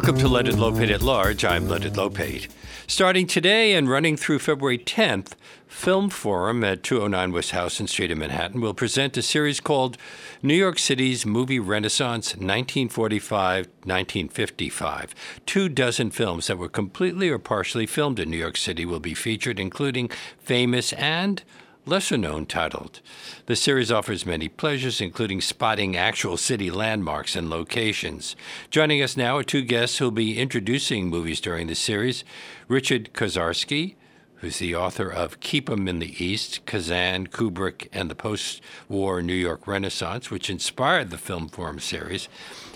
Welcome to Leonard Lopate at Large. I'm Leonard Lopate. Starting today and running through February 10th, Film Forum at 209 West Houston Street in Manhattan will present a series called New York City's Movie Renaissance 1945 1955. Two dozen films that were completely or partially filmed in New York City will be featured, including famous and lesser known titled. The series offers many pleasures, including spotting actual city landmarks and locations. Joining us now are two guests who'll be introducing movies during the series Richard Koszarski, who's the author of Keep 'em in the East, Kazan, Kubrick, and the Post War New York Renaissance, which inspired the Film Forum series,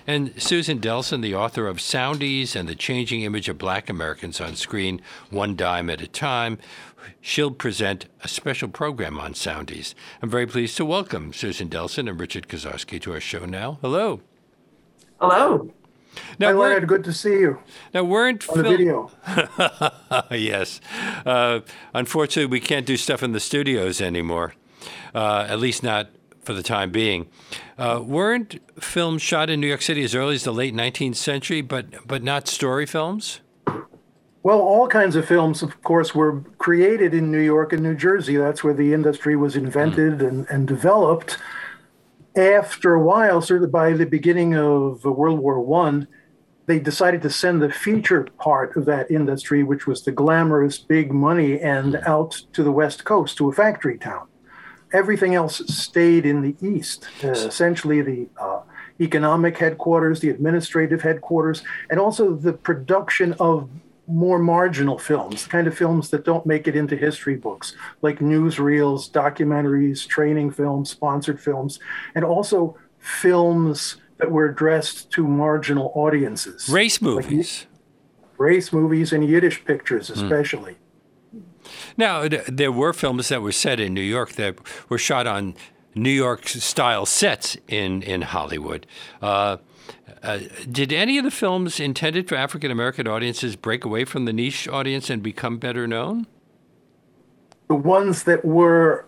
and Susan Delson, the author of Soundies and the Changing Image of Black Americans on Screen, One Dime at a Time. She'll present a special program on Soundies. I'm very pleased to welcome Susan Delson and Richard Koszarski to our show now. Hello. Hello. Now, Hi, Leonard. Good to see you. Now, weren't on the video. yes. Uh, unfortunately, we can't do stuff in the studios anymore. Uh, at least not for the time being. Uh, weren't films shot in New York City as early as the late 19th century, but but not story films? Well, all kinds of films, of course, were created in New York and New Jersey. That's where the industry was invented mm. and, and developed. After a while, certainly by the beginning of World War One, they decided to send the feature part of that industry, which was the glamorous big money end, out to the West Coast to a factory town everything else stayed in the East, uh, essentially the uh, economic headquarters, the administrative headquarters, and also the production of more marginal films, the kind of films that don't make it into history books, like newsreels, documentaries, training films, sponsored films, and also films that were addressed to marginal audiences. Race movies. Like race movies and Yiddish pictures, hmm. especially. Mm. Now, there were films that were set in New York that were shot on New York style sets in, in Hollywood. Uh, uh, did any of the films intended for African American audiences break away from the niche audience and become better known? The ones that were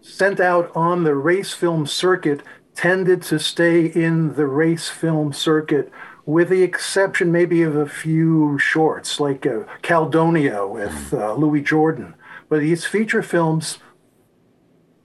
sent out on the race film circuit tended to stay in the race film circuit with the exception maybe of a few shorts like uh, Caledonia with uh, Louis Jordan. But these feature films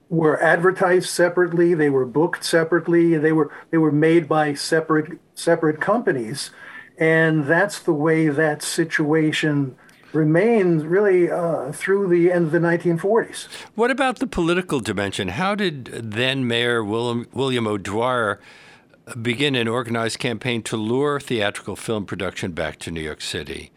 were advertised separately, they were booked separately, they were they were made by separate separate companies, and that's the way that situation remained really uh, through the end of the 1940s. What about the political dimension? How did then Mayor William, William O'Dwyer begin an organized campaign to lure theatrical film production back to New York City?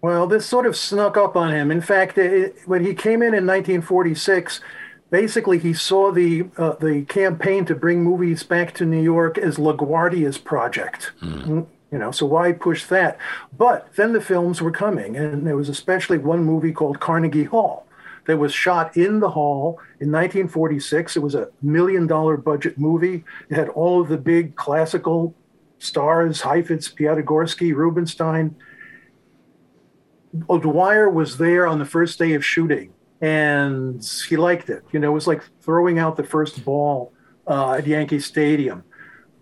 Well, this sort of snuck up on him. In fact, it, when he came in in 1946, basically he saw the uh, the campaign to bring movies back to New York as LaGuardia's project. Mm. You know, so why push that? But then the films were coming, and there was especially one movie called Carnegie Hall that was shot in the hall in 1946. It was a million dollar budget movie. It had all of the big classical stars, Heifetz, Piatigorsky, Rubinstein. O'Dwyer was there on the first day of shooting and he liked it. You know, it was like throwing out the first ball uh, at Yankee Stadium.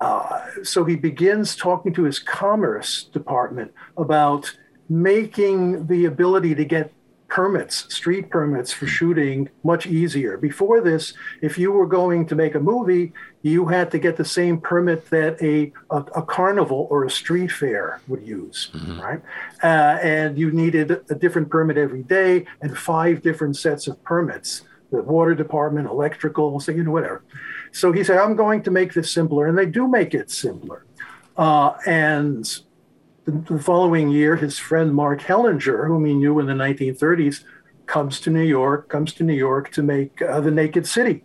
Uh, so he begins talking to his commerce department about making the ability to get permits, street permits for shooting much easier. Before this, if you were going to make a movie, you had to get the same permit that a, a, a carnival or a street fair would use, mm-hmm. right? Uh, and you needed a different permit every day and five different sets of permits the water department, electrical, so, you know, whatever. So he said, I'm going to make this simpler. And they do make it simpler. Uh, and the, the following year, his friend Mark Hellinger, whom he knew in the 1930s, comes to New York, comes to New York to make uh, The Naked City.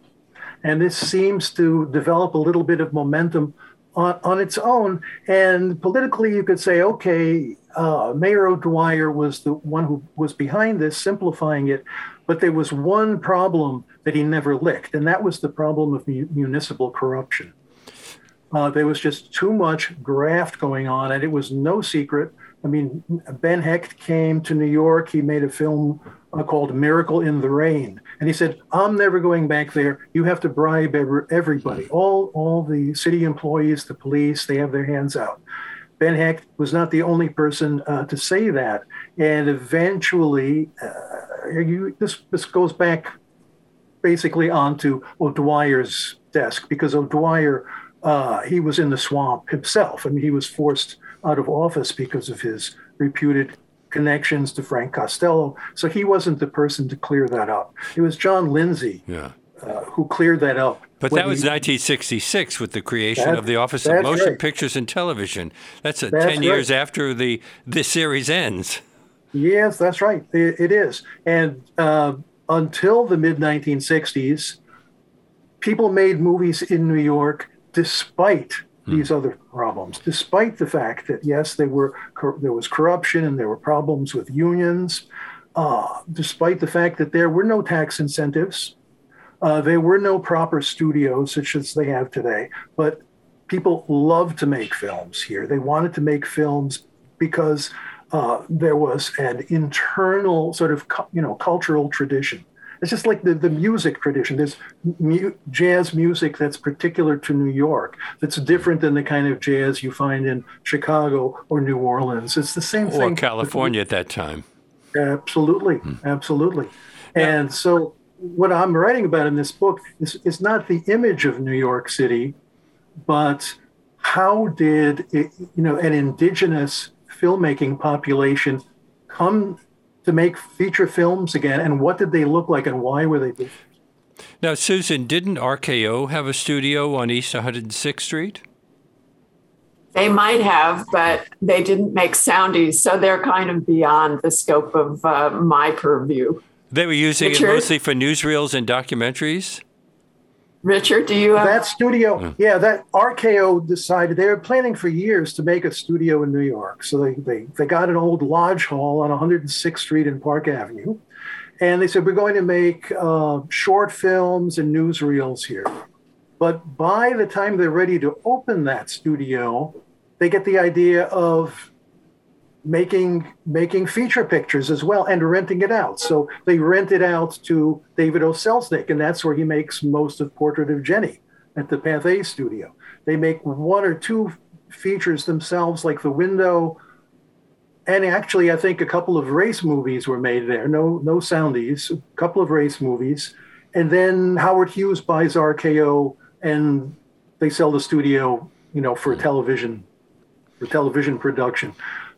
And this seems to develop a little bit of momentum on, on its own. And politically, you could say, okay, uh, Mayor O'Dwyer was the one who was behind this, simplifying it. But there was one problem that he never licked, and that was the problem of mu- municipal corruption. Uh, there was just too much graft going on, and it was no secret. I mean, Ben Hecht came to New York. He made a film uh, called Miracle in the Rain, and he said, "I'm never going back there. You have to bribe everybody, all all the city employees, the police. They have their hands out." Ben Hecht was not the only person uh, to say that. And eventually, uh, you, this, this goes back basically onto O'Dwyer's desk because O'Dwyer, uh, he was in the swamp himself. I mean, he was forced out of office because of his reputed connections to Frank Costello. So he wasn't the person to clear that up. It was John Lindsay yeah. uh, who cleared that up. But that was he, 1966 with the creation that, of the Office of Motion right. Pictures and Television. That's, that's 10 years after the this series ends. Yes, that's right. it, it is. And uh, until the mid 1960s, people made movies in New York despite hmm. these other problems, despite the fact that yes, there were there was corruption and there were problems with unions, uh, despite the fact that there were no tax incentives, uh, there were no proper studios such as they have today. But people loved to make films here. They wanted to make films because uh, there was an internal sort of you know cultural tradition. It's just like the, the music tradition. There's mu- jazz music that's particular to New York, that's different than the kind of jazz you find in Chicago or New Orleans. It's the same or thing. Or California at that time. Absolutely, hmm. absolutely. Yeah. And so, what I'm writing about in this book is, is not the image of New York City, but how did it, you know an indigenous filmmaking population come to make feature films again, and what did they look like, and why were they different? Now, Susan, didn't RKO have a studio on East 106th Street? They might have, but they didn't make soundies, so they're kind of beyond the scope of uh, my purview. They were using Richard? it mostly for newsreels and documentaries? Richard, do you have that studio? Yeah, that RKO decided they were planning for years to make a studio in New York. So they they, they got an old lodge hall on 106th Street and Park Avenue, and they said we're going to make uh, short films and newsreels here. But by the time they're ready to open that studio, they get the idea of making making feature pictures as well and renting it out. So they rent it out to David O. Selznick, and that's where he makes most of Portrait of Jennie at the Pathé studio. They make one or two features themselves, like The Window, and actually, I think a couple of race movies were made there. No, no soundies, a couple of race movies, and then Howard Hughes buys RKO, and they sell the studio, you know, for television, for television production.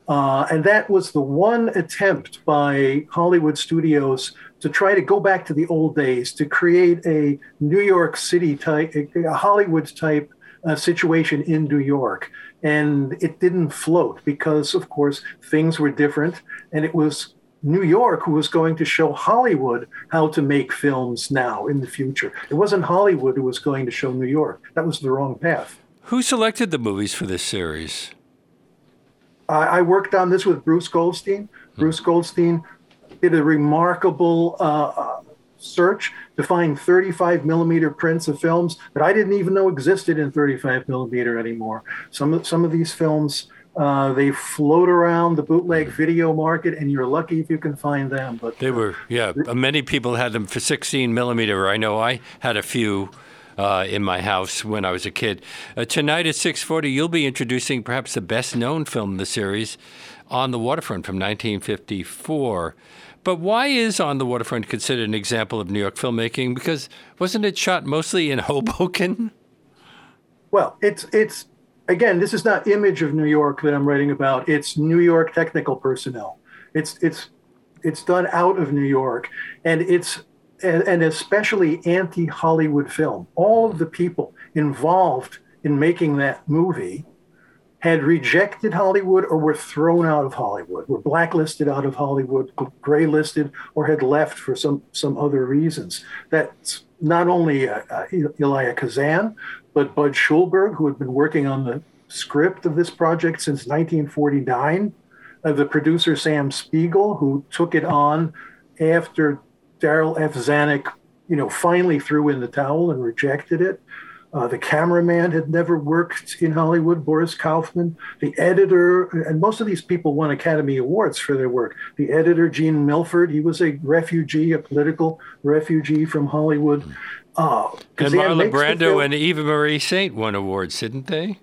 Uh, and that was the one attempt by Hollywood studios to try to go back to the old days, to create a New York City type, a Hollywood type uh, situation in New York. And it didn't float because, of course, things were different. And it was New York who was going to show Hollywood how to make films now in the future. It wasn't Hollywood who was going to show New York. That was the wrong path. Who selected the movies for this series? I worked on this with Bruce Goldstein. Bruce Goldstein did a remarkable uh, uh search to find 35 millimeter prints of films that I didn't even know existed in 35 millimeter anymore. Some of, some of these films uh, they float around the bootleg video market, and you're lucky if you can find them. But they were, yeah. Many people had them for 16 millimeter. I know I had a few uh, in my house when I was a kid. Uh, tonight at 6:40, you'll be introducing perhaps the best-known film in the series, On the Waterfront from 1954. But why is On the Waterfront considered an example of New York filmmaking? Because wasn't it shot mostly in Hoboken? Well, it's it's again, this is not image of New York that I'm writing about. It's New York technical personnel. It's it's it's done out of New York, and it's and, especially anti Hollywood film. All of the people involved in making that movie had rejected Hollywood or were thrown out of Hollywood, were blacklisted out of Hollywood, graylisted, or had left for some, some other reasons. That's not only uh, uh, Elia Kazan, but Budd Schulberg, who had been working on the script of this project since 1949. Uh, the producer Sam Spiegel, who took it on after Darryl F. Zanuck, you know, finally threw in the towel and rejected it. Uh, the cameraman had never worked in Hollywood, Boris Kaufman. The editor, and most of these people won Academy Awards for their work. The editor, Gene Milford, he was a refugee, a political refugee from Hollywood. Uh, and Marlon Brando and Eva Marie Saint won awards, didn't they?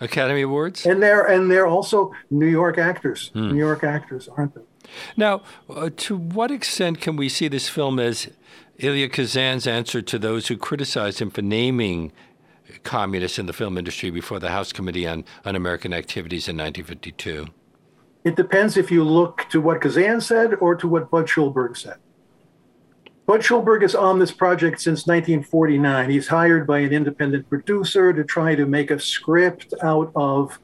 Academy Awards. And they're and they're also New York actors. Hmm. New York actors, aren't they? Now, uh, to what extent can we see this film as Elia Kazan's answer to those who criticized him for naming communists in the film industry before the House Committee on Un-American Activities in 1952? It depends if you look to what Kazan said or to what Budd Schulberg said. Budd Schulberg is on this project since 1949. He's hired by an independent producer to try to make a script out of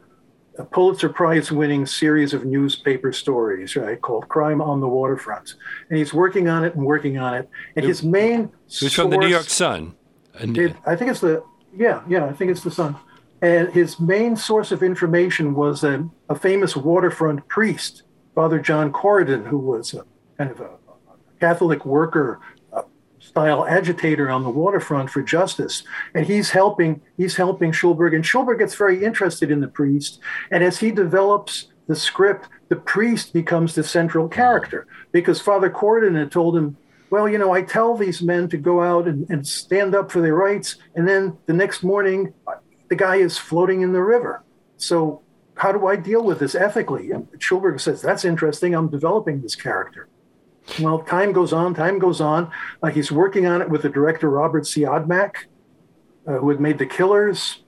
a Pulitzer Prize winning series of newspaper stories, right, called Crime on the Waterfront. And he's working on it and working on it. And his main It's from the New York Sun. It, I think it's the, yeah, yeah, I think it's the Sun. And his main source of information was a, a famous waterfront priest, Father John Corridan, who was a, kind of a Catholic worker style agitator on the waterfront for justice. And he's helping, he's helping Schulberg. And Schulberg gets very interested in the priest. And as he develops the script, the priest becomes the central character because Father Corridan had told him, well, you know, I tell these men to go out and, and stand up for their rights. And then the next morning, the guy is floating in the river. So how do I deal with this ethically? And Schulberg says, that's interesting. I'm developing this character. Well, time goes on, time goes on. Like he's working on it with the director Robert Siodmak, uh, who had made The Killers.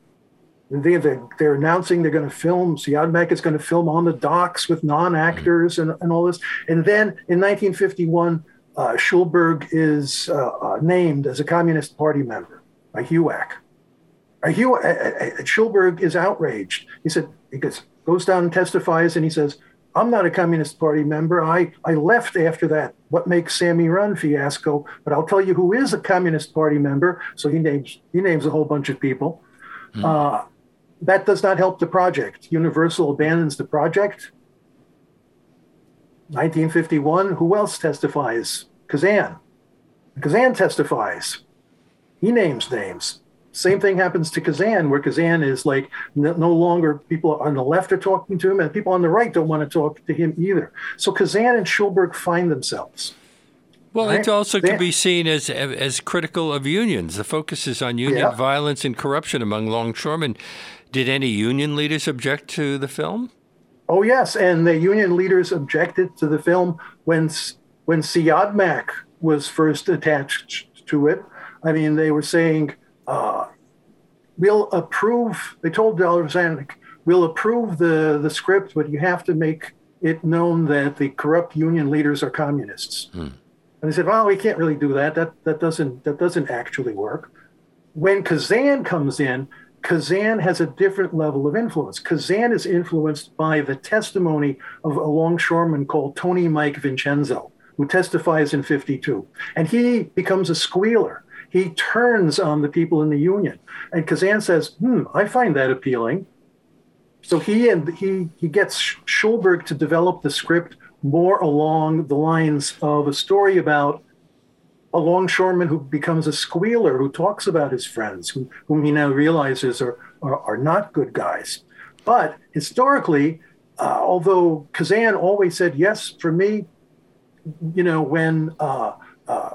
They, they're, they're announcing they're going to film. Siodmak is going to film on the docks with non-actors and, and all this. And then in 1951, uh, Schulberg is uh, uh, named as a Communist Party member by HUAC. Uh, uh, uh, Schulberg is outraged. He said, he goes, goes down and testifies, and he says, I'm not a Communist Party member. I, I left after that What Makes Sammy Run fiasco, but I'll tell you who is a Communist Party member. So he names he names a whole bunch of people. Hmm. Uh, that does not help the project. Universal abandons the project. 1951, who else testifies? Kazan. Kazan testifies. He names names. Same thing happens to Kazan, where Kazan is like no, no, longer people on the left are talking to him, and people on the right don't want to talk to him either. So Kazan and Schulberg find themselves. Well, right? it also can be seen as as critical of unions. The focus is on union yeah. violence and corruption among longshoremen. Did any union leaders object to the film? Oh yes, and the union leaders objected to the film when when Siodmak was first attached to it. I mean, they were saying uh, we'll approve, they told Zanuck, we'll approve the, the script, but you have to make it known that the corrupt union leaders are communists. Hmm. And they said, well, we can't really do that. That, that, doesn't, that doesn't actually work. When Kazan comes in, Kazan has a different level of influence. Kazan is influenced by the testimony of a longshoreman called Tony Mike Vincenzo, who testifies in 52. And he becomes a squealer he turns on the people in the union. And Kazan says, hmm, I find that appealing. So he and he he gets Schulberg to develop the script more along the lines of a story about a longshoreman who becomes a squealer, who talks about his friends, who, whom he now realizes are, are, are not good guys. But historically, uh, although Kazan always said, yes, for me, you know, when uh, uh,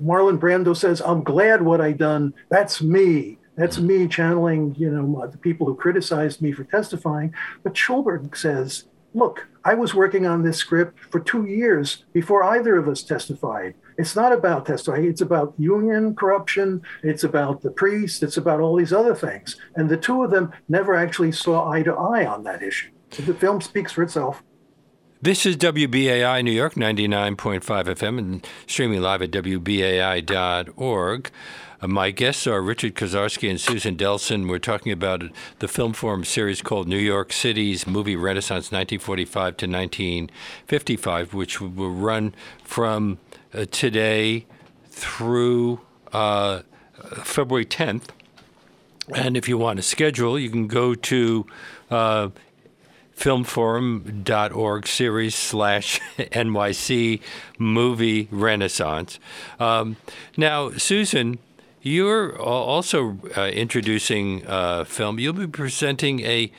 Marlon Brando says, "I'm glad what I done. That's me. That's hmm. me channeling, you know, the people who criticized me for testifying." But Schulberg says, "Look, I was working on this script for two years before either of us testified. It's not about testifying. It's about union corruption. It's about the priest. It's about all these other things. And the two of them never actually saw eye to eye on that issue. The film speaks for itself." This is WBAI New York 99.5 FM and streaming live at WBAI.org. Uh, my guests are Richard Koszarski and Susan Delson. We're talking about the Film Forum series called New York City's Movie Renaissance 1945 to 1955, which will run from uh, today through uh, February 10th. And if you want to schedule, you can go to uh, filmforum.org series slash NYC movie renaissance. Um, now, Susan, you're also uh, introducing a film. You'll be presenting a,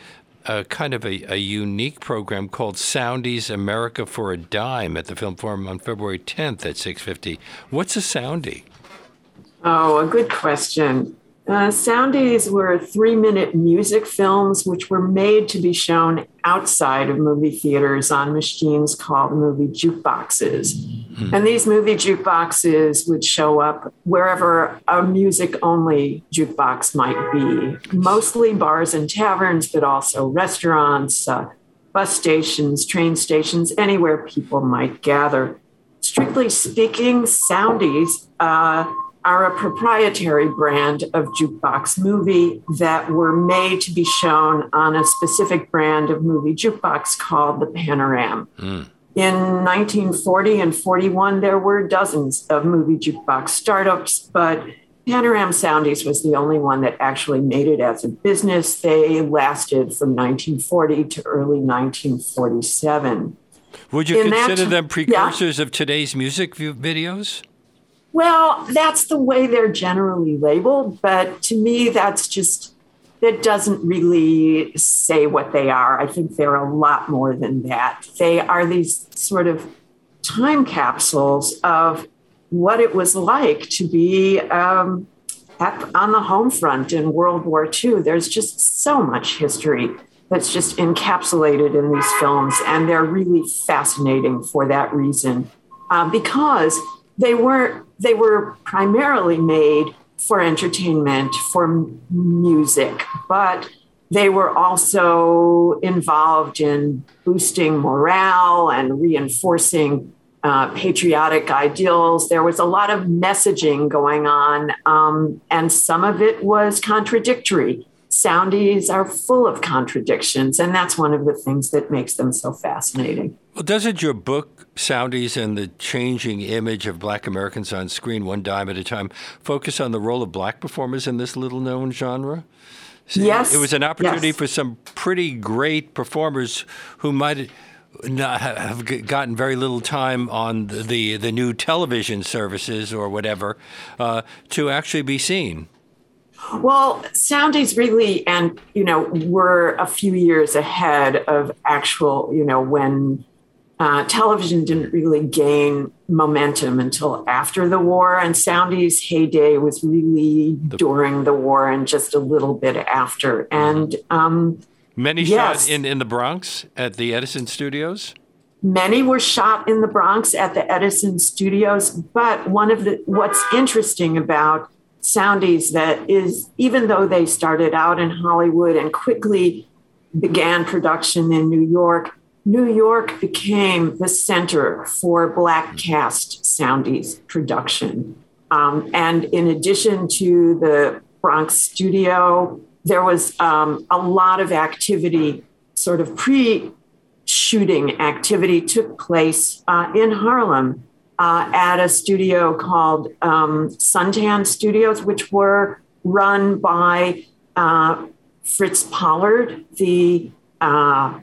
a kind of a, a, unique program called Soundies America for a Dime at the Film Forum on February 10th at 6:50. What's a Soundie? Oh, a good question. Uh, Soundies were three minute music films which were made to be shown outside of movie theaters on machines called movie jukeboxes. Mm-hmm. And these movie jukeboxes would show up wherever a music only jukebox might be, mostly bars and taverns, but also restaurants, uh, bus stations, train stations, anywhere people might gather. Strictly speaking, Soundies. Uh, are a proprietary brand of jukebox movie that were made to be shown on a specific brand of movie jukebox called the Panoram. Mm. In 1940 and 41, there were dozens of movie jukebox startups, but Panoram Soundies was the only one that actually made it as a business. They lasted from 1940 to early 1947. Would you In consider that, them precursors yeah. of today's music videos? Well, that's the way they're generally labeled, but to me, that's just, that doesn't really say what they are. I think they're a lot more than that. They are these sort of time capsules of what it was like to be um, at, on the home front in World War II. There's just so much history that's just encapsulated in these films, and they're really fascinating for that reason uh, because they weren't they were primarily made for entertainment for music but they were also involved in boosting morale and reinforcing uh, patriotic ideals. There was a lot of messaging going on, um, and some of it was contradictory. Soundies are full of contradictions, and that's one of the things that makes them so fascinating. Well, doesn't your book, Soundies and the Changing Image of Black Americans on Screen, One Dime at a Time, focus on the role of black performers in this little known genre? Yes. It was an opportunity yes. for some pretty great performers who might not have gotten very little time on the, the, new television services or whatever uh, to actually be seen. Well, Soundies really, and you know, we're a few years ahead of actual, you know, when uh, television didn't really gain momentum until after the war, and Soundies' heyday was really the, during the war and just a little bit after. And um, many yes, shot in in the Bronx at the Edison Studios. Many were shot in the Bronx at the Edison Studios, but one of the what's interesting about Soundies that is, even though they started out in Hollywood and quickly began production in New York, New York became the center for Black cast Soundies production. Um, and in addition to the Bronx studio, there was um, a lot of activity, sort of pre shooting activity took place uh, in Harlem uh, at a studio called um, Suntan Studios, which were run by uh, Fritz Pollard, the uh,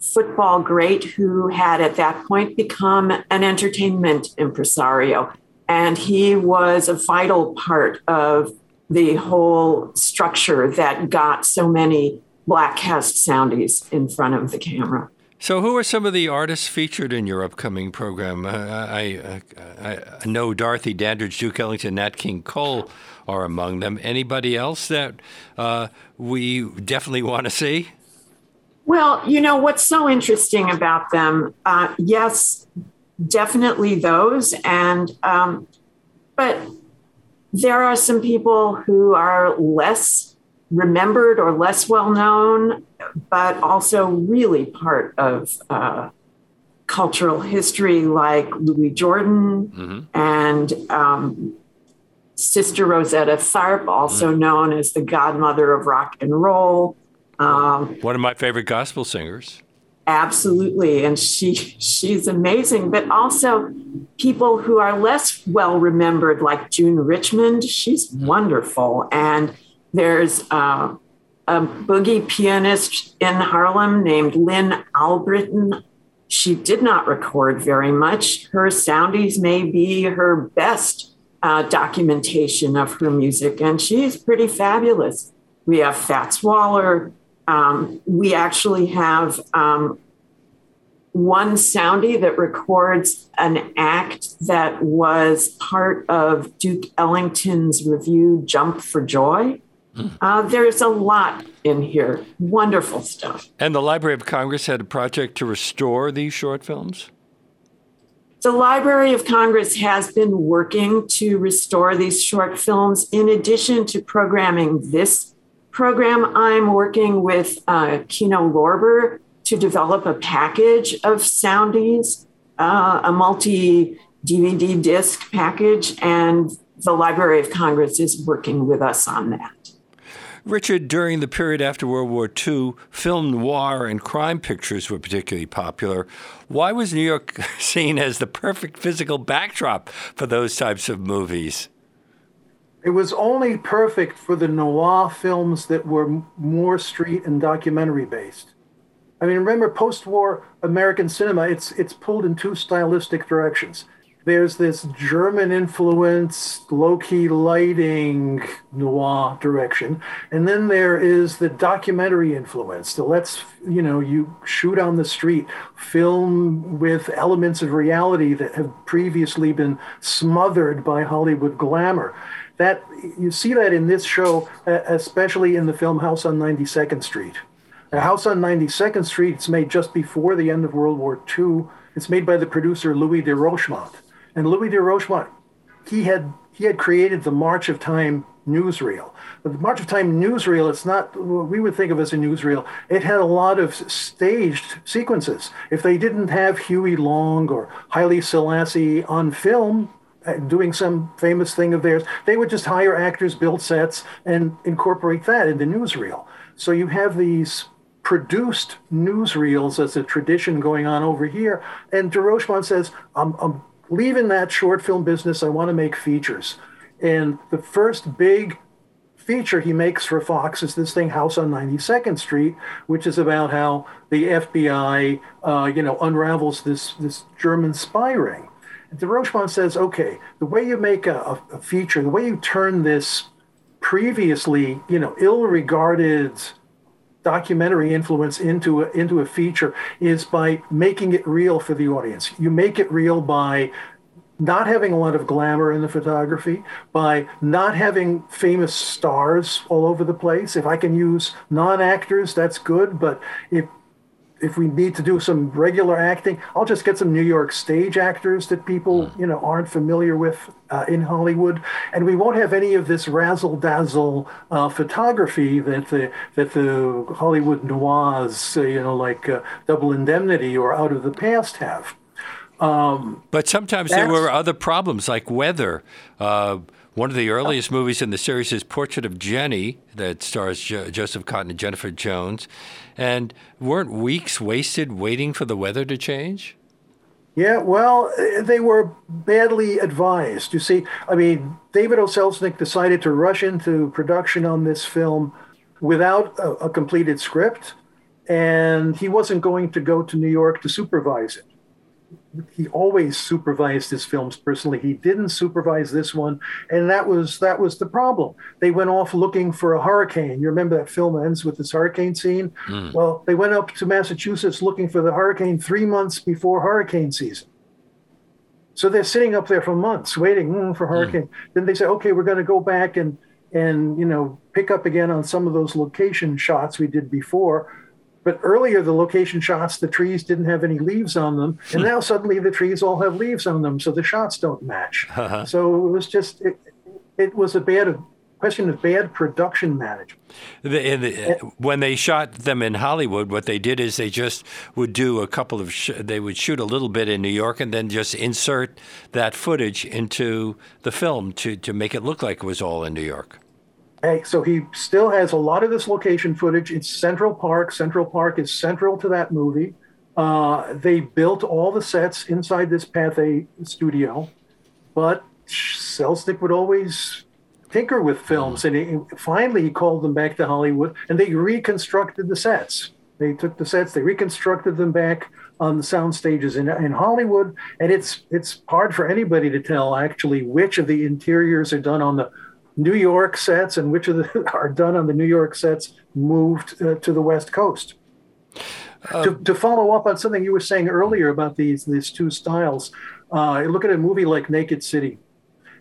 football great who had at that point become an entertainment impresario. And he was a vital part of the whole structure that got so many black cast soundies in front of the camera. So, who are some of the artists featured in your upcoming program? Uh, I, I, I, know Dorothy Dandridge, Duke Ellington, Nat King Cole are among them. Anybody else that uh, we definitely want to see? Well, you know what's so interesting about them? Uh, yes, definitely those, and um, but there are some people who are less remembered or less well known, but also really part of uh, cultural history, like Louis Jordan mm-hmm. and um, Sister Rosetta Tharpe, also mm-hmm. known as the godmother of rock and roll. Um, One of my favorite gospel singers. Absolutely, and she she's amazing. But also people who are less well remembered, like June Richmond. She's wonderful, and there's uh, a boogie pianist in Harlem named Lynn Albritton. She did not record very much. Her soundies may be her best uh, documentation of her music, and she's pretty fabulous. We have Fats Waller. Um, we actually have um, one soundie that records an act that was part of Duke Ellington's revue Jump for Joy. Uh, there's a lot in here. Wonderful stuff. And the Library of Congress had a project to restore these short films? The Library of Congress has been working to restore these short films. In addition to programming this program, I'm working with uh, Kino Lorber to develop a package of soundies, uh, a multi DVD disc package, and the Library of Congress is working with us on that. Richard, during the period after World War II, film noir and crime pictures were particularly popular. Why was New York seen as the perfect physical backdrop for those types of movies? It was only perfect for the noir films that were more street and documentary based. I mean, remember post-war American cinema, it's it's pulled in two stylistic directions there's this German influence, low key lighting noir direction. And then there is the documentary influence. The let's, you know, you shoot on the street, film with elements of reality that have previously been smothered by Hollywood glamour. That you see that in this show, especially in the film House on 92nd Street. House on 92nd Street, it's made just before the end of World War II. It's made by the producer Louis de Rochemont and Louis de Rochemont, he had he had created the March of Time newsreel. But the March of Time newsreel, it's not what we would think of as a newsreel. It had a lot of staged sequences. If they didn't have Huey Long or Haile Selassie on film, uh, doing some famous thing of theirs, they would just hire actors, build sets, and incorporate that into newsreel. So you have these produced newsreels as a tradition going on over here. And de Rochemont says, I'm, I'm leaving that short film business, I want to make features. And the first big feature he makes for Fox is this thing, House on 92nd Street, which is about how the FBI, uh, you know, unravels this this German spy ring. And de Rochemont says, okay, the way you make a, a feature, the way you turn this previously, you know, ill-regarded documentary influence into a, into a feature is by making it real for the audience. You make it real by not having a lot of glamour in the photography, by not having famous stars all over the place. If I can use non actors, that's good. But if if we need to do some regular acting, I'll just get some New York stage actors that people hmm. you know aren't familiar with uh, in Hollywood, and we won't have any of this razzle dazzle uh, photography that the that the Hollywood noirs, uh, you know, like uh, Double Indemnity or Out of the Past have. Um, but sometimes there were other problems like weather. One of the oh. earliest movies in the series is Portrait of Jennie, that stars jo- Joseph Cotten and Jennifer Jones. And weren't weeks wasted waiting for the weather to change? Yeah, well, they were badly advised. You see, I mean, David O. Selznick decided to rush into production on this film without a, a completed script, and he wasn't going to go to New York to supervise it he always supervised his films personally. He didn't supervise this one, and that was that was the problem. They went off looking for a hurricane. You remember that film ends with this hurricane scene? Mm. Well, they went up to Massachusetts looking for the hurricane three months before hurricane season. So they're sitting up there for months waiting mm, for hmm. hurricane. Mm. Then they say, okay, we're going to go back and and you know pick up again on some of those location shots we did before but earlier, the location shots, the trees didn't have any leaves on them, and now suddenly the trees all have leaves on them, so the shots don't match. Uh-huh. So it was just it, it was a bad question of bad production management. The, the, when they shot them in Hollywood, what they did is they just would do a couple of sh- they would shoot a little bit in New York and then just insert that footage into the film to to make it look like it was all in New York. Hey, so he still has a lot of this location footage. It's Central Park. Central Park is central to that movie. Uh, they built all the sets inside this Pathé studio, but Selznick would always tinker with films, and he, finally he called them back to Hollywood, and they reconstructed the sets. They took the sets, they reconstructed them back on the sound stages in, in Hollywood, and it's it's hard for anybody to tell actually which of the interiors are done on the New York sets and which of the are done on the New York sets moved uh, to the West Coast. Uh, to, to, follow up on something you were saying earlier about these these two styles, uh, look at a movie like Naked City,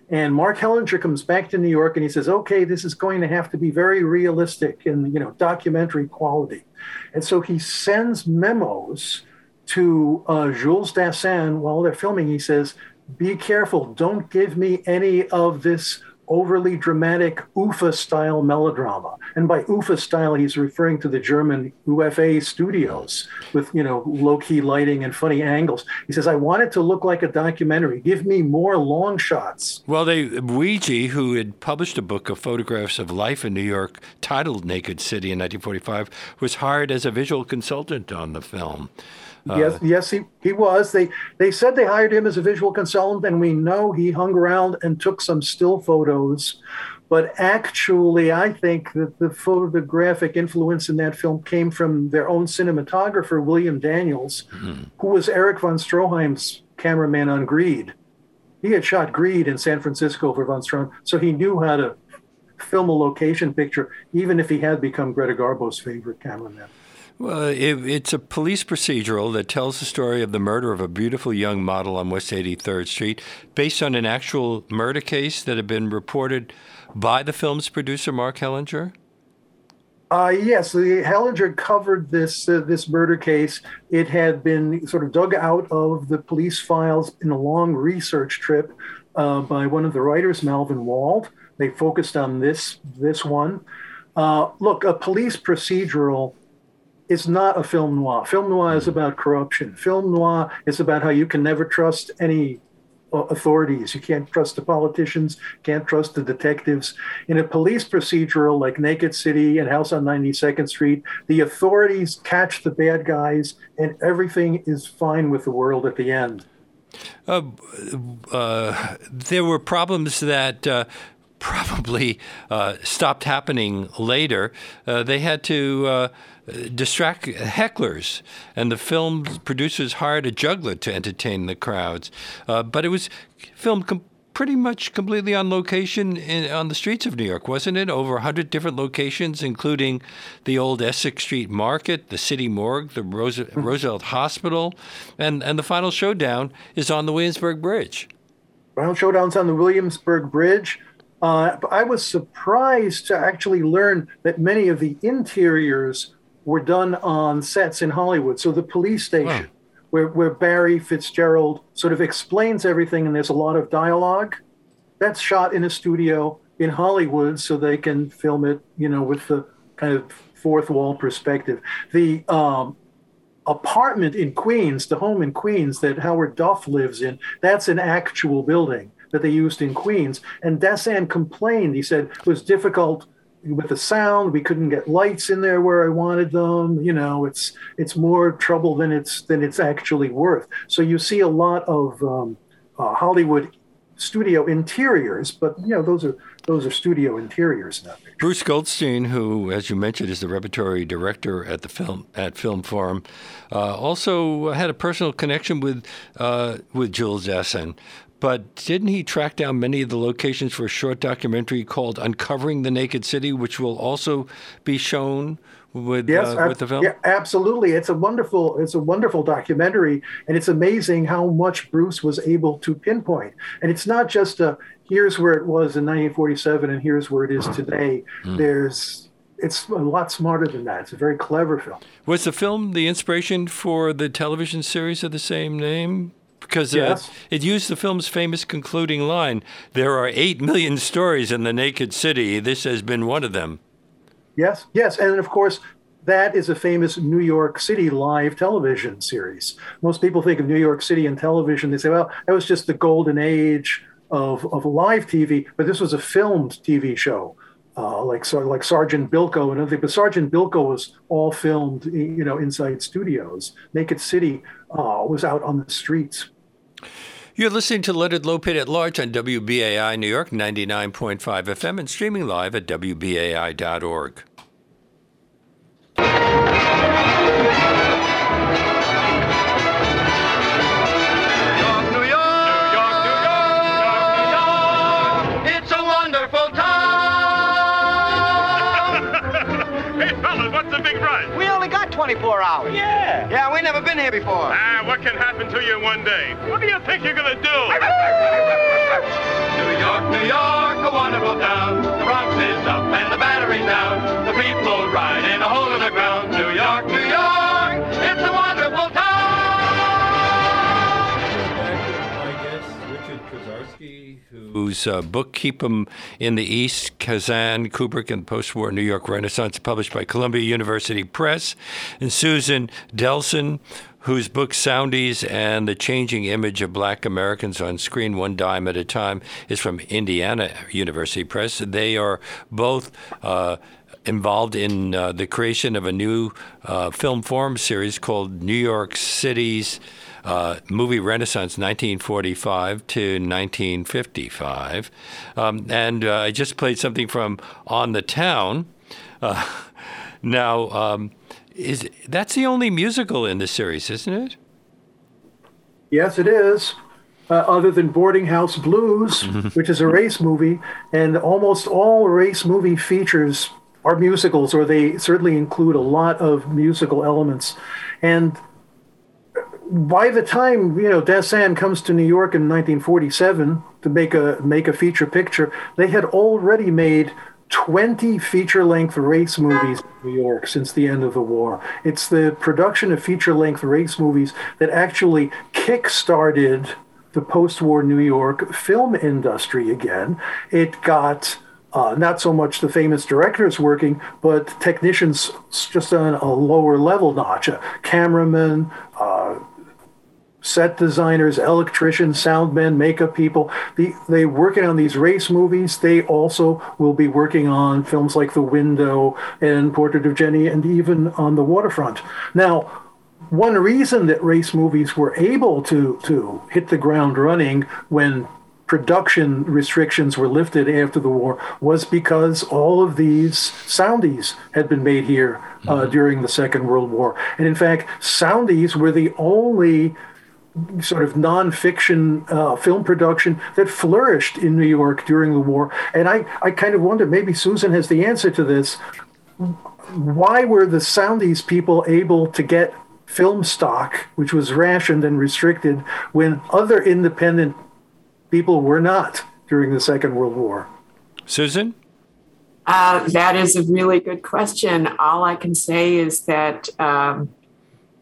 and Mark Hellinger comes back to New York and he says, "Okay, this is going to have to be very realistic and you know documentary quality," and so he sends memos to uh, Jules Dassin while they're filming. He says, "Be careful! Don't give me any of this." Overly dramatic UFA style melodrama. And by UFA style, he's referring to the German UFA studios with, you know, low key lighting and funny angles. He says, I want it to look like a documentary. Give me more long shots. Well, they, Weegee, who had published a book of photographs of life in New York titled Naked City in 1945, was hired as a visual consultant on the film. Uh, yes, yes, he, he was. They they said they hired him as a visual consultant, and we know he hung around and took some still photos. But actually, I think that the photographic influence in that film came from their own cinematographer, William Daniels, mm-hmm. who was Erich von Stroheim's cameraman on Greed. He had shot Greed in San Francisco for von Stroheim, so he knew how to film a location picture, even if he had become Greta Garbo's favorite cameraman. Well, it, it's a police procedural that tells the story of the murder of a beautiful young model on West 83rd Street, based on an actual murder case that had been reported by the film's producer, Mark Hellinger. Uh, yes, Hellinger covered this uh, this murder case. It had been sort of dug out of the police files in a long research trip uh, by one of the writers, Malvin Wald. They focused on this this one. Uh, look, a police procedural is not a film noir. Film noir is about corruption. Film noir is about how you can never trust any uh, authorities. You can't trust the politicians, can't trust the detectives. In a police procedural like Naked City and House on 92nd Street, the authorities catch the bad guys and everything is fine with the world at the end. Uh, uh, there were problems that uh, probably uh, stopped happening later. Uh, they had to uh, distract hecklers, and the film producers hired a juggler to entertain the crowds. Uh, but it was filmed com- pretty much completely on location in, on the streets of New York, wasn't it? Over 100 different locations, including the old Essex Street Market, the City Morgue, the Rose- mm-hmm. Roosevelt Hospital, and, and the final showdown is on the Williamsburg Bridge. Final showdown's on the Williamsburg Bridge. Uh, I was surprised to actually learn that many of the interiors were done on sets in Hollywood. So the police station, wow. where, where Barry Fitzgerald sort of explains everything and there's a lot of dialogue, that's shot in a studio in Hollywood so they can film it, you know, with the kind of fourth wall perspective. The um, apartment in Queens, the home in Queens that Howard Duff lives in, that's an actual building that they used in Queens. And Dassin complained. He said it was difficult with the sound. We couldn't get lights in there where I wanted them. You know, it's it's more trouble than it's than it's actually worth. So you see a lot of um, uh, Hollywood studio interiors, but you know those are those are studio interiors now. Bruce Goldstein, who, as you mentioned, is the repertory director at the film at Film Forum, uh, also had a personal connection with uh, with Jules Dassin. But didn't he track down many of the locations for a short documentary called "Uncovering the Naked City," which will also be shown with yes, uh, with the film? Yeah, absolutely. It's a wonderful it's a wonderful documentary, and it's amazing how much Bruce was able to pinpoint. And it's not just a here's where it was in 1947 and here's where it is today. Mm. There's it's a lot smarter than that. It's a very clever film. Was the film the inspiration for the television series of the same name? Because uh, yes. uh, it used the film's famous concluding line There are 8 million stories in the naked city. This has been one of them. Yes, yes. And of course, that is a famous New York City live television series. Most people think of New York City and television, they say, well, that was just the golden age of, of live TV, but this was a filmed TV show. Uh, like so, like Sergeant Bilko and everything, but Sergeant Bilko was all filmed, you know, inside studios. Naked City uh, was out on the streets. You're listening to Leonard Lopate at Large on WBAI New York 99.5 FM and streaming live at WBAI.org. 24 hours. Yeah. Yeah, we never been here before. Ah, what can happen to you in one day? What do you think you're gonna do? New York, New York, a wonderful town. The Bronx is up and the battery's down. The people ride in a hole in the ground. New York, New York, whose uh, book Keep 'em in the East, Kazan, Kubrick, and Post-War New York Renaissance, published by Columbia University Press, and Susan Delson, whose book Soundies and the Changing Image of Black Americans on Screen One Dime at a Time is from Indiana University Press. They are both uh, involved in uh, the creation of a new uh, film forum series called New York City's uh, movie Renaissance 1945 to 1955. Um, and uh, I just played something from On the Town. Uh, now, um, is that's the only musical in the series, isn't it? Yes, it is. Uh, other than Boarding House Blues, which is a race movie, and almost all race movie features are musicals, or they certainly include a lot of musical elements. And by the time you know Dassin comes to New York in 1947 to make a make a feature picture, they had already made 20 feature-length race movies in New York since the end of the war. It's the production of feature-length race movies that actually kick-started the post-war New York film industry again. It got uh, not so much the famous directors working, but technicians just on a lower level notch, a cameraman, uh, set designers, electricians, sound men, makeup people. The, they working on these race movies. They also will be working on films like The Window and Portrait of Jennie, and even on The Waterfront. Now, one reason that race movies were able to to hit the ground running when production restrictions were lifted after the war was because all of these soundies had been made here uh, during the Second World War. And in fact, soundies were the only sort of nonfiction uh, film production that flourished in New York during the war. And I, I kind of wonder, maybe Susan has the answer to this. Why were the Soundies people able to get film stock, which was rationed and restricted, when other independent people were not during the Second World War? Susan? Uh, that is a really good question. All I can say is that, um,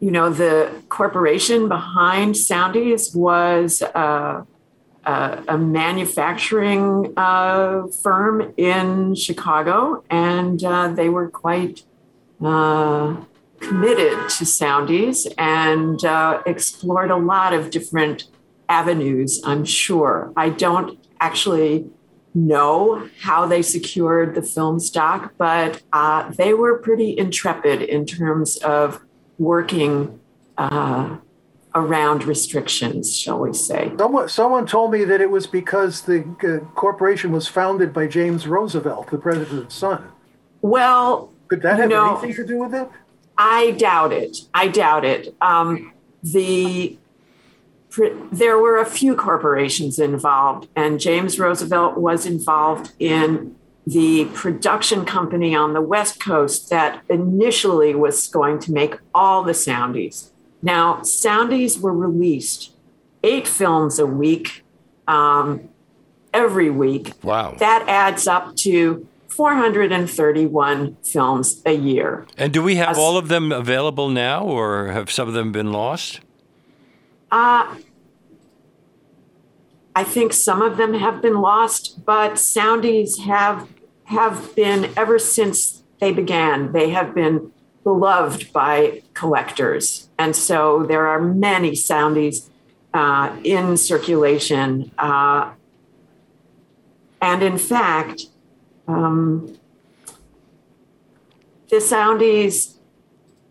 you know, the corporation behind Soundies was uh, uh, a manufacturing uh, firm in Chicago, and uh, they were quite uh, committed to Soundies and explored a lot of different avenues, I'm sure. I don't actually know how they secured the film stock, but they were pretty intrepid in terms of working uh, around restrictions, shall we say. Someone, someone told me that it was because the uh, corporation was founded by James Roosevelt, the president's son. Well, Could that have No. anything to do with it? I doubt it. I doubt it. Um, the there were a few corporations involved, and James Roosevelt was involved in the production company on the West Coast that initially was going to make all the Soundies. Now, Soundies were released eight films a week, um, every week. Wow. That adds up to 431 films a year. And do we have all of them available now, or have some of them been lost? Uh, I think some of them have been lost, but Soundies have have been ever since they began. They have been beloved by collectors, and so there are many Soundies uh, in circulation. Uh, and in fact, um, the Soundies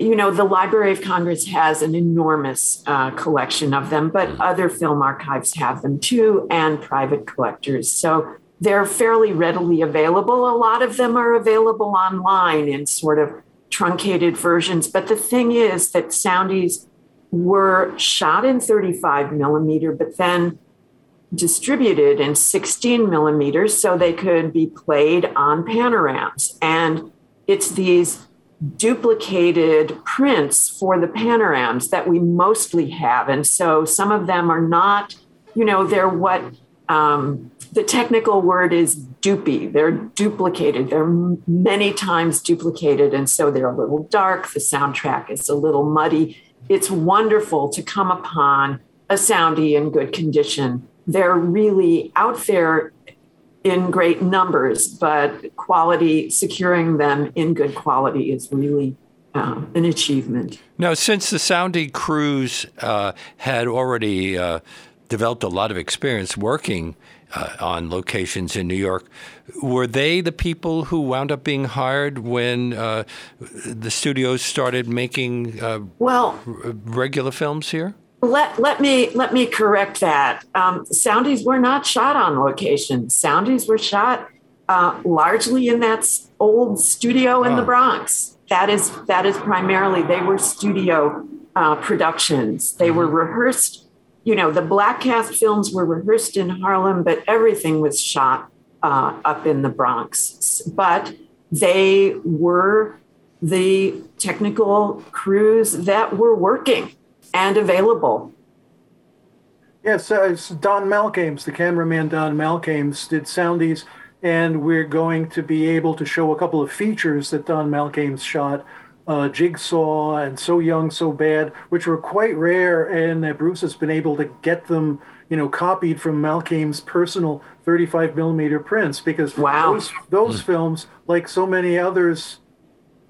you know, the Library of Congress has an enormous uh, collection of them, but other film archives have them too, and private collectors. So they're fairly readily available. A lot of them are available online in sort of truncated versions. But the thing is that Soundies were shot in 35 millimeter, but then distributed in 16 millimeters so they could be played on panorams. And it's these duplicated prints for the panorams that we mostly have. And so some of them are not, you know, they're what um, the technical word is dupy. They're duplicated. They're many times duplicated. And so they're a little dark. The soundtrack is a little muddy. It's wonderful to come upon a soundy in good condition. They're really out there in great numbers, but quality, securing them in good quality is really uh, an achievement. Now, since the Soundy crews uh, had already uh, developed a lot of experience working uh, on locations in New York, were they the people who wound up being hired when uh, the studios started making uh, well r- regular films here? Let, let me let me correct that. Um, Soundies were not shot on location. Soundies were shot uh, largely in that old studio in oh. the Bronx. That is that is primarily they were studio uh, productions. They were mm-hmm. rehearsed. You know, the black cast films were rehearsed in Harlem, but everything was shot uh, up in the Bronx. But they were the technical crews that were working and available. Yes, uh, Don Malkames, the cameraman Don Malkames, did Soundies, and we're going to be able to show a couple of features that Don Malkames shot. Uh, Jigsaw and So Young, So Bad, which were quite rare, and that Bruce has been able to get them, you know, copied from Malkames' personal 35 millimeter prints because wow. those, those mm. films, like so many others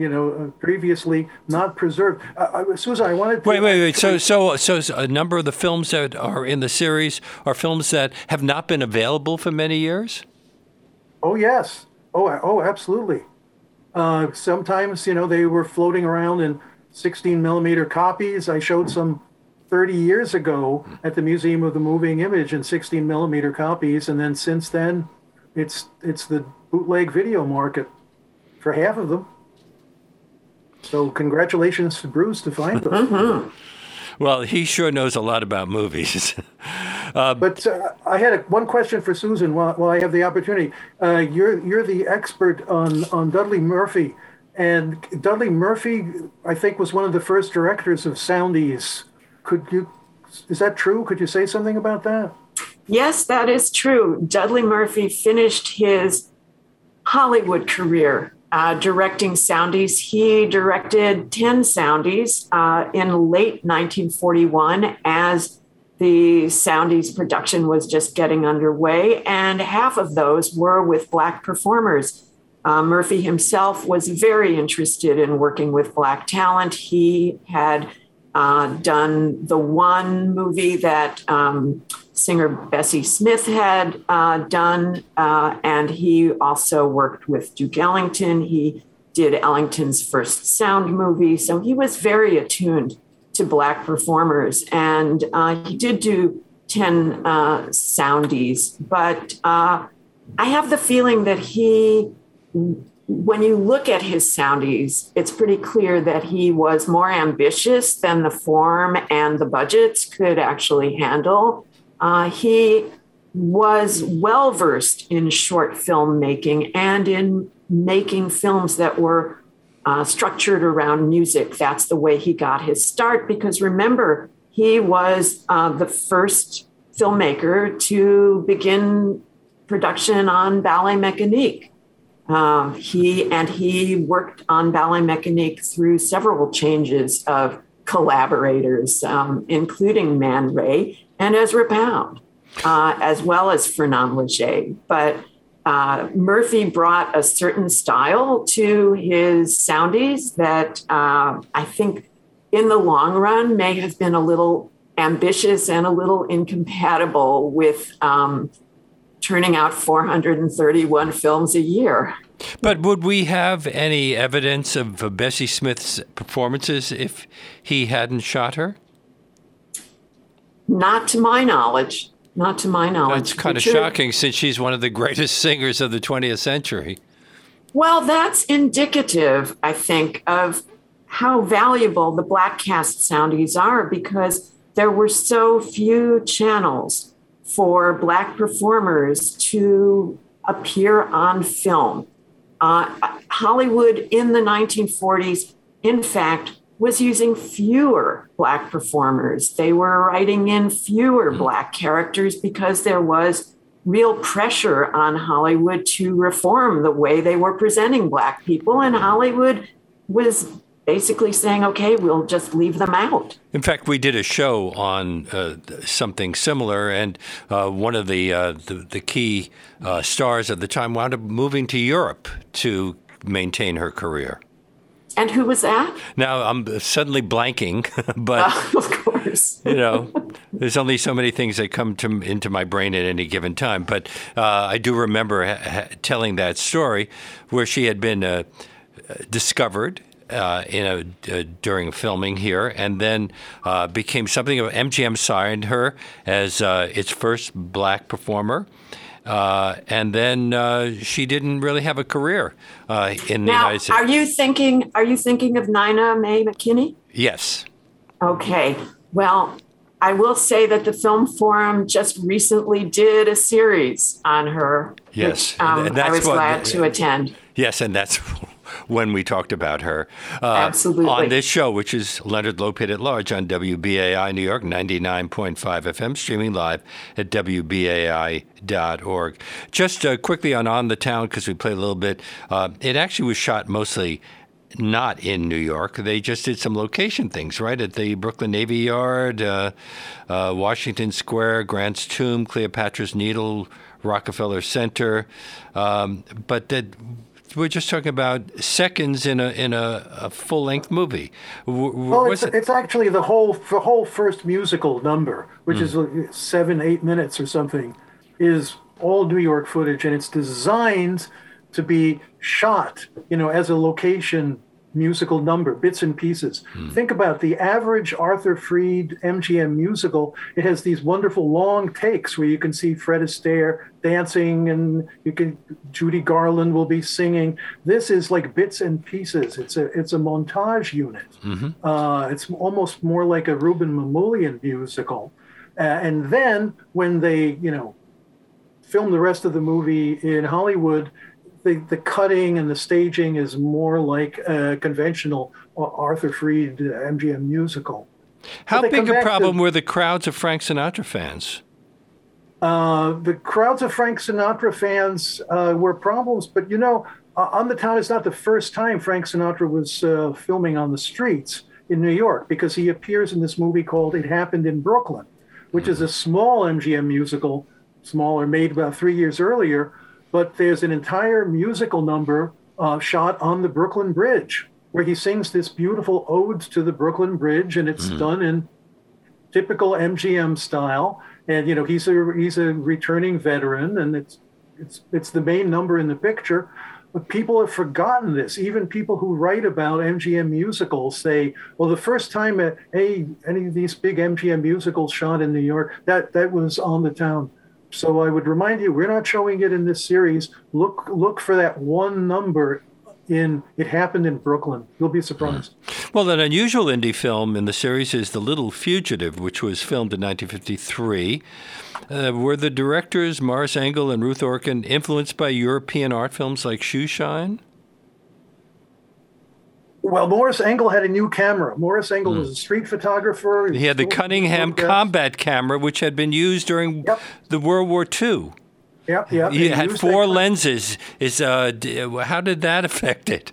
you know, uh, previously not preserved. Uh, uh Susan, I wanted to wait, wait, wait. So, so, so a number of the films that are in the series are films that have not been available for many years. Oh yes. Oh, oh, absolutely. Uh, sometimes, you know, they were floating around in 16 millimeter copies. I showed some 30 years ago at the Museum of the Moving Image in 16 millimeter copies, and then since then, it's it's the bootleg video market for half of them. So congratulations to Bruce to find them. Mm-hmm. Well, he sure knows a lot about movies. uh, but uh, I had a, one question for Susan while, while I have the opportunity. Uh, you're you're the expert on on Dudley Murphy, and Dudley Murphy, I think, was one of the first directors of Soundies. Could you? Is that true? Could you say something about that? Yes, that is true. Dudley Murphy finished his Hollywood career uh, directing Soundies. He directed 10 Soundies uh, in late 1941 as the Soundies production was just getting underway, and half of those were with Black performers. Uh, Murphy himself was very interested in working with Black talent. He had uh, done the one movie that um, singer Bessie Smith had uh, done, uh, and he also worked with Duke Ellington. He did Ellington's first sound movie, so he was very attuned to Black performers, and uh, he did do 10 uh, soundies, but uh, I have the feeling that he when you look at his soundies, it's pretty clear that he was more ambitious than the form and the budgets could actually handle. Uh, he was well versed in short film making and in making films that were uh, structured around music. That's the way he got his start because remember, he was uh, the first filmmaker to begin production on Ballet Mécanique. Uh, he and he worked on Ballet Mécanique through several changes of collaborators, um, including Man Ray and Ezra Pound, uh, as well as Fernand Léger. But uh, Murphy brought a certain style to his soundies that uh, I think in the long run may have been a little ambitious and a little incompatible with um, turning out 431 films a year. But would we have any evidence of Bessie Smith's performances if he hadn't shot her? Not to my knowledge. Not to my knowledge. That's kind of shocking since she's one of the greatest singers of the 20th century. Well, that's indicative, I think, of how valuable the black cast soundies are because there were so few channels for black performers to appear on film. Uh, Hollywood in the 1940s, in fact, was using fewer Black performers. They were writing in fewer Black characters because there was real pressure on Hollywood to reform the way they were presenting Black people. And Hollywood was basically saying, okay, we'll just leave them out. In fact, we did a show on uh, something similar, and uh, one of the, uh, the, the key uh, stars at the time wound up moving to Europe to maintain her career. And who was that? Now I'm suddenly blanking, but uh, of course, you know, there's only so many things that come to, into my brain at any given time. But uh, I do remember ha- ha- telling that story where she had been uh, discovered. Uh, in a, uh, during filming here, and then uh, became something of MGM signed her as its first black performer, uh, and then uh, she didn't really have a career uh, in the now, United States. Are you thinking? Are you thinking of Nina Mae McKinney? Yes. Okay. Well, I will say that the Film Forum just recently did a series on her. Yes, which, um, I was glad to attend. Yes, and that's when we talked about her. Uh, Absolutely. On this show, which is Leonard Lopate at Large on WBAI New York 99.5 FM, streaming live at WBAI.org. Just uh, quickly on On the Town, because we played a little bit, uh, it actually was shot mostly not in New York. They just did some location things, right? At the Brooklyn Navy Yard, uh, uh, Washington Square, Grant's Tomb, Cleopatra's Needle, Rockefeller Center. Um, but that we're just talking about seconds in a in a, a full length movie. W- well, it's, it? it's, actually the whole the whole first musical number, which mm. is seven eight minutes or something, is all New York footage, and it's designed to be shot, you know, as a location musical number, bits and pieces. Mm. Think about the average Arthur Freed MGM musical. It has these wonderful long takes where you can see Fred Astaire dancing and you can Judy Garland will be singing. This is like bits and pieces. It's a it's a montage unit. Mm-hmm. Uh, it's almost more like a Rouben Mamoulian musical. Uh, and then when they, you know, film the rest of the movie in Hollywood, the, the cutting and the staging is more like a conventional Arthur Freed MGM musical. How big a problem to, were the crowds of Frank Sinatra fans? Uh, the crowds of Frank Sinatra fans uh, were problems, but you know, uh, On the Town is not the first time Frank Sinatra was uh, filming on the streets in New York because he appears in this movie called It Happened in Brooklyn, which is a small MGM musical, smaller, made about three years earlier but there's an entire musical number uh, shot on the Brooklyn Bridge where he sings this beautiful ode to the Brooklyn Bridge, and it's mm. done in typical MGM style. And you know, he's a he's a returning veteran, and it's it's it's the main number in the picture. But people have forgotten this. Even people who write about MGM musicals say, "Well, the first time a, any of these big MGM musicals shot in New York, that that was on the town." So I would remind you, we're not showing it in this series. Look, look for that one number in It Happened in Brooklyn. You'll be surprised. Mm. Well, an unusual indie film in the series is The Little Fugitive, which was filmed in 1953. Uh, were the directors, Morris Engel and Ruth Orkin, influenced by European art films like Shoeshine? Well, Morris Engel had a new camera. Morris Engel mm. was a street photographer. He, he had the Cunningham combat camera, which had been used during yep. the World War II. Yep, yep. He had four lenses. Is uh, how did that affect it?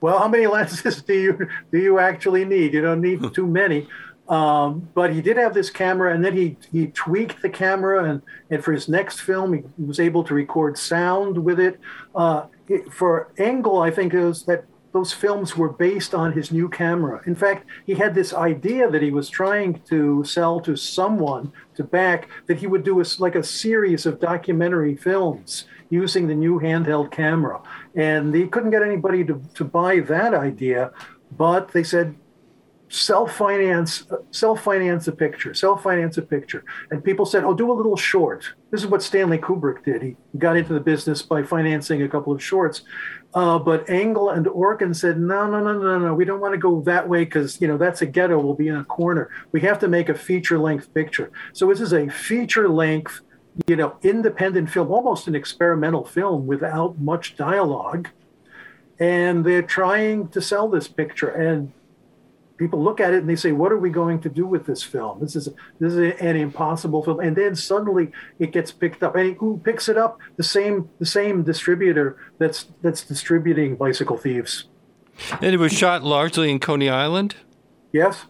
Well, how many lenses do you do you actually need? You don't need too many. Um, but he did have this camera, and then he he tweaked the camera, and and for his next film, he was able to record sound with it. Uh, for Engel, I think it was that those films were based on his new camera. In fact, he had this idea that he was trying to sell to someone to back that he would do a, like a series of documentary films using the new handheld camera. And he couldn't get anybody to, to buy that idea, but they said, self-finance uh, self-finance a picture self-finance a picture and people said oh do a little short this is what stanley kubrick did he got into the business by financing a couple of shorts uh, but Engel and Orkin said, no, no, no, no, no, we don't want to go that way because, you know, that's a ghetto. We'll be in a corner. We have to make a feature length picture. So this is a feature length you know, independent film, almost an experimental film without much dialogue. And they're trying to sell this picture. And people look at it and they say, "What are we going to do with this film? This is this is an impossible film." And then suddenly it gets picked up. And who picks it up? The same the same distributor that's that's distributing Bicycle Thieves. And it was shot largely in Coney Island. Yes.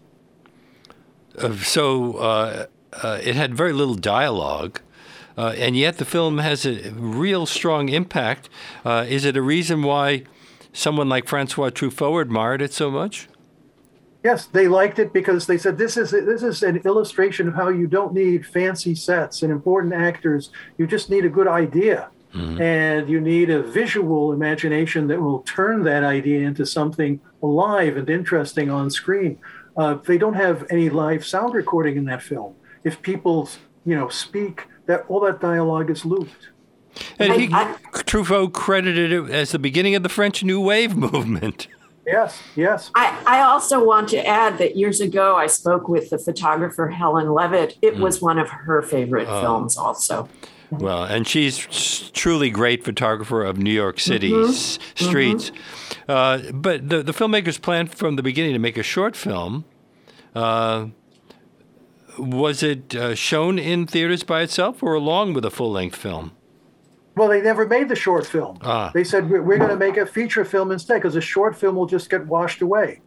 Uh, so uh, uh, it had very little dialogue. Uh, and yet the film has a real strong impact. Uh, is it a reason why someone like Francois Truffaut admired it so much? Yes, they liked it because they said this is this is an illustration of how you don't need fancy sets and important actors. You just need a good idea. Mm-hmm. And you need a visual imagination that will turn that idea into something alive and interesting on screen. Uh, they don't have any live sound recording in that film. If people, you know, speak, that all that dialogue is looped. And he, I, Truffaut credited it as the beginning of the French New Wave movement. Yes, yes. I, I also want to add that years ago I spoke with the photographer Helen Levitt. It mm. was one of her favorite uh, films, also. Well, and she's truly great photographer of New York City's mm-hmm. streets. Mm-hmm. Uh, but the, the filmmakers planned from the beginning to make a short film. Uh, was it uh, shown in theaters by itself or along with a full length film? Well, they never made the short film. Ah. They said we're, we're going to make a feature film instead because a short film will just get washed away.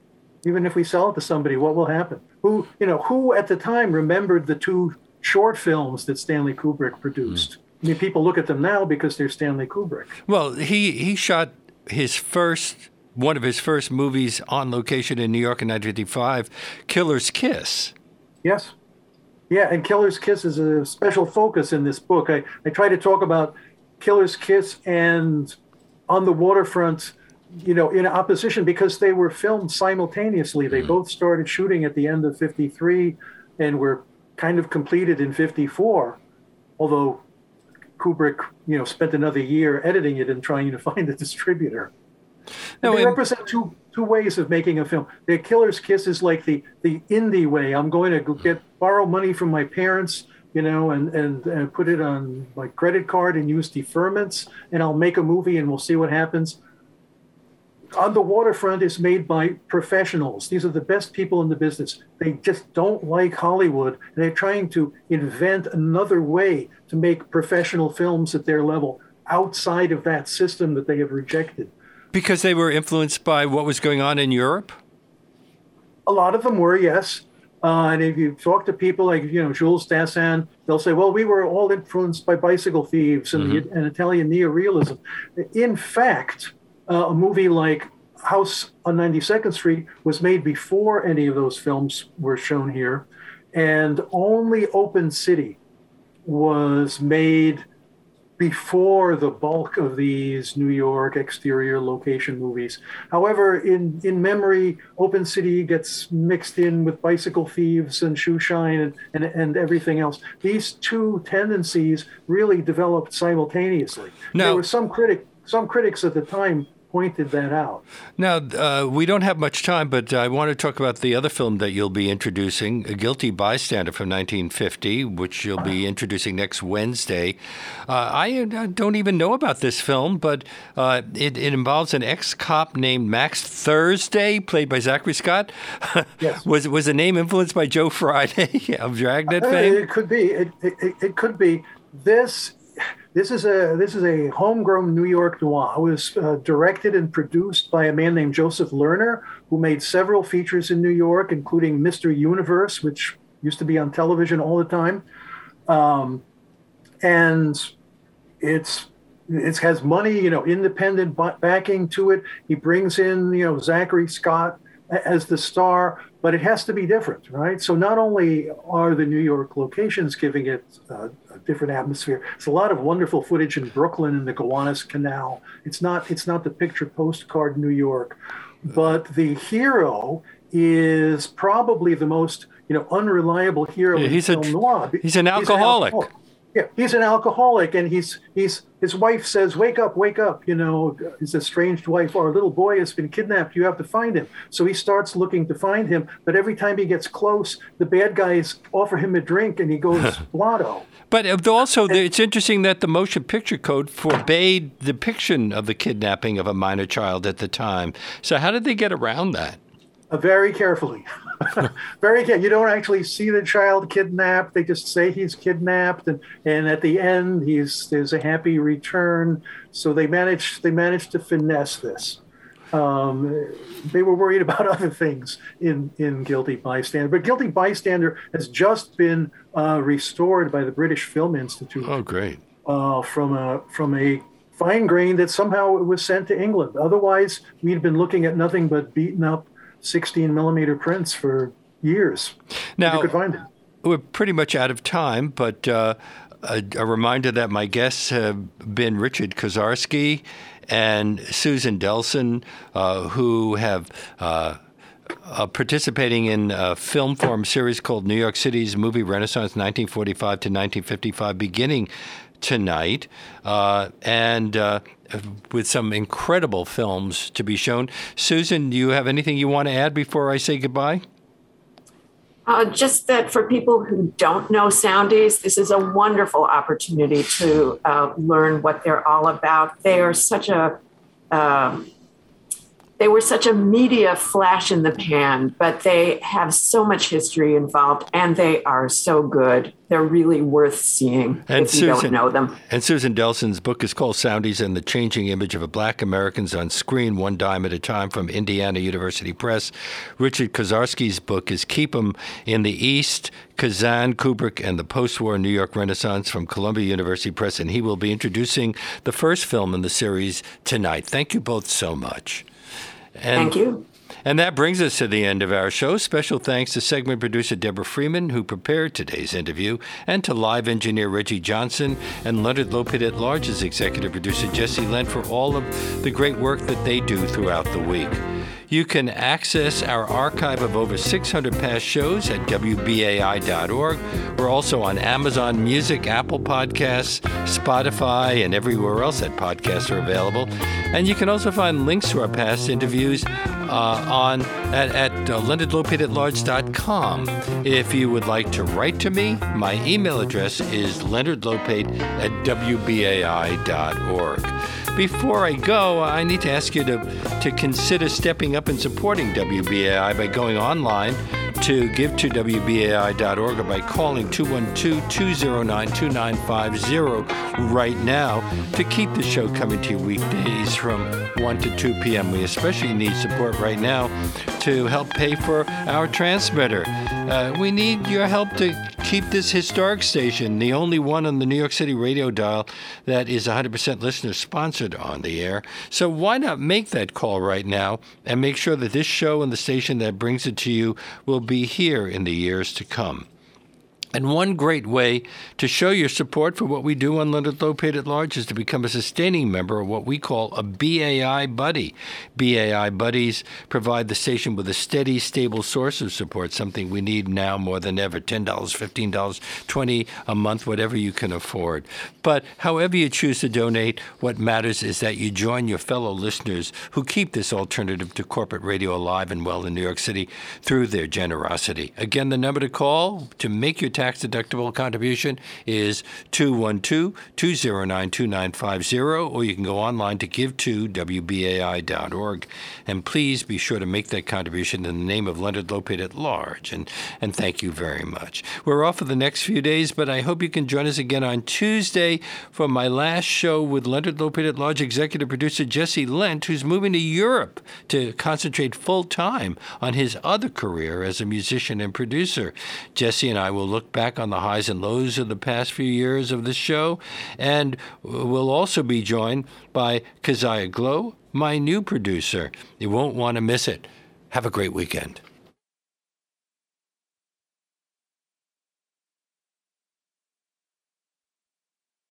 Even if we sell it to somebody, what will happen? Who, you know, who at the time remembered the two short films that Stanley Kubrick produced? Mm. I mean, people look at them now because they're Stanley Kubrick. Well, he he shot his first one of his first movies on location in New York in 1955, Killer's Kiss. Yes. Yeah, and Killer's Kiss is a special focus in this book. I, I try to talk about Killer's Kiss and On the Waterfront, you know, in opposition because they were filmed simultaneously. They mm both started shooting at the end of 53 and were kind of completed in 54, although Kubrick, you know, spent another year editing it and trying to find a distributor. No, they represent two two ways of making a film. The Killer's Kiss is like the the indie way. I'm going to go get borrow money from my parents you know, and, and, and put it on my credit card and use deferments, and I'll make a movie and we'll see what happens. On the waterfront is made by professionals. These are the best people in the business. They just don't like Hollywood, and they're trying to invent another way to make professional films at their level outside of that system that they have rejected. Because they were influenced by what was going on in Europe? A lot of them were, yes. Uh, and if you talk to people like you know Jules Dassin, they'll say, "Well, we were all influenced by Bicycle Thieves and, mm-hmm. the, and Italian neorealism." In fact, uh, a movie like House on 92nd Street was made before any of those films were shown here, and only Open City was made before the bulk of these New York exterior location movies. However, in, in memory, Open City gets mixed in with Bicycle Thieves and Shoe Shine and, and, and everything else. These two tendencies really developed simultaneously. Now, there were some critic some critics at the time pointed that out. Now, uh, we don't have much time, but I want to talk about the other film that you'll be introducing, A Guilty Bystander from 1950, which you'll be introducing next Wednesday. Uh, I, I, don't even know about this film, but uh, it, it, involves an ex cop named Max Thursday, played by Zachary Scott. Yes. was, was the name influenced by Joe Friday of Dragnet uh, fame? It could be. It, it, it could be. This this is a this is a homegrown New York noir. It was uh, directed and produced by a man named Joseph Lerner, who made several features in New York, including Mr. Universe, which used to be on television all the time. Um, and it's it has money, you know, independent backing to it. He brings in, you know, Zachary Scott as the star, but it has to be different, right? So not only are the New York locations giving it uh, a different atmosphere, it's a lot of wonderful footage in Brooklyn and the Gowanus Canal. It's not it's not the picture postcard New York, but the hero is probably the most you know unreliable hero. Yeah, he's a noir. he's an alcoholic. Yeah, he's an alcoholic, and he's he's his wife says, "Wake up, wake up!" You know, his estranged wife, our little boy has been kidnapped. You have to find him. So he starts looking to find him, but every time he gets close, the bad guys offer him a drink, and he goes blotto. But uh, also, it's interesting that the motion picture code forbade depiction of the kidnapping of a minor child at the time. So how did they get around that? Uh, very carefully. very good. You don't actually see the child kidnapped. They just say he's kidnapped, and, and at the end, he's there's a happy return. So they managed they managed to finesse this. Um, they were worried about other things in, in Guilty Bystander. But Guilty Bystander has just been uh, restored by the British Film Institute. Oh, great. Uh, from a from a fine grain that somehow it was sent to England. Otherwise, we'd been looking at nothing but beaten up 16 millimeter prints for years. Now, you could find it. We're pretty much out of time, but uh, a, a, reminder that my guests have been Richard Koszarski and Susan Delson, uh, who have. Uh, uh, participating in a Film Forum series called New York City's Movie Renaissance 1945 to 1955, beginning tonight. Uh, and uh, with some incredible films to be shown. Susan, do you have anything you want to add before I say goodbye? Uh, just that for people who don't know Soundies, this is a wonderful opportunity to uh, learn what they're all about. They are such a um, they were such a media flash in the pan, but they have so much history involved and they are so good. They're really worth seeing and if Susan, you don't know them. And Susan Delson's book is called Soundies and the Changing Image of Black Americans on Screen, One Dime at a Time from Indiana University Press. Richard Koszarski's book is Keep 'em in the East, Kazan, Kubrick, and the Post-War New York Renaissance from Columbia University Press, and he will be introducing the first film in the series tonight. Thank you both so much. And, Thank you. And that brings us to the end of our show. Special thanks to segment producer Deborah Freeman, who prepared today's interview, and to live engineer Reggie Johnson and Leonard Lopate at Large's executive producer Jesse Lent for all of the great work that they do throughout the week. You can access our archive of over 600 past shows at WBAI.org. We're also on Amazon Music, Apple Podcasts, Spotify, and everywhere else that podcasts are available. And you can also find links to our past interviews uh, on at, at uh, leonardlopateatlarge.com. If you would like to write to me, my email address is leonardlopate at wbai.org. Before I go, I need to ask you to, to consider stepping up and supporting WBAI by going online to give to WBAI.org or by calling 212 209 2950 right now to keep the show coming to you weekdays from 1 to 2 p.m. We especially need support right now to help pay for our transmitter. Uh, we need your help to keep this historic station, the only one on the New York City radio dial that is 100% listener sponsored on the air. So why not make that call right now and make sure that this show and the station that brings it to you will be here in the years to come? And one great way to show your support for what we do on Leonard Lopate at Large is to become a sustaining member of what we call a BAI Buddy. BAI Buddies provide the station with a steady, stable source of support, something we need now more than ever $10, $15, 20 a month, whatever you can afford. But however you choose to donate, what matters is that you join your fellow listeners who keep this alternative to corporate radio alive and well in New York City through their generosity. Again, the number to call to make your tax deductible contribution is 212 209 2950, or you can go online to give to WBAI.org. And please be sure to make that contribution in the name of Leonard Lopate at large. And, and thank you very much. We're off for the next few days, but I hope you can join us again on Tuesday for my last show with Leonard Lopate at large executive producer Jesse Lent, who's moving to Europe to concentrate full time on his other career as a musician and producer. Jesse and I will look back on the highs and lows of the past few years of this show, and we'll also be joined by Keziah Glow, my new producer. You won't want to miss it. Have a great weekend.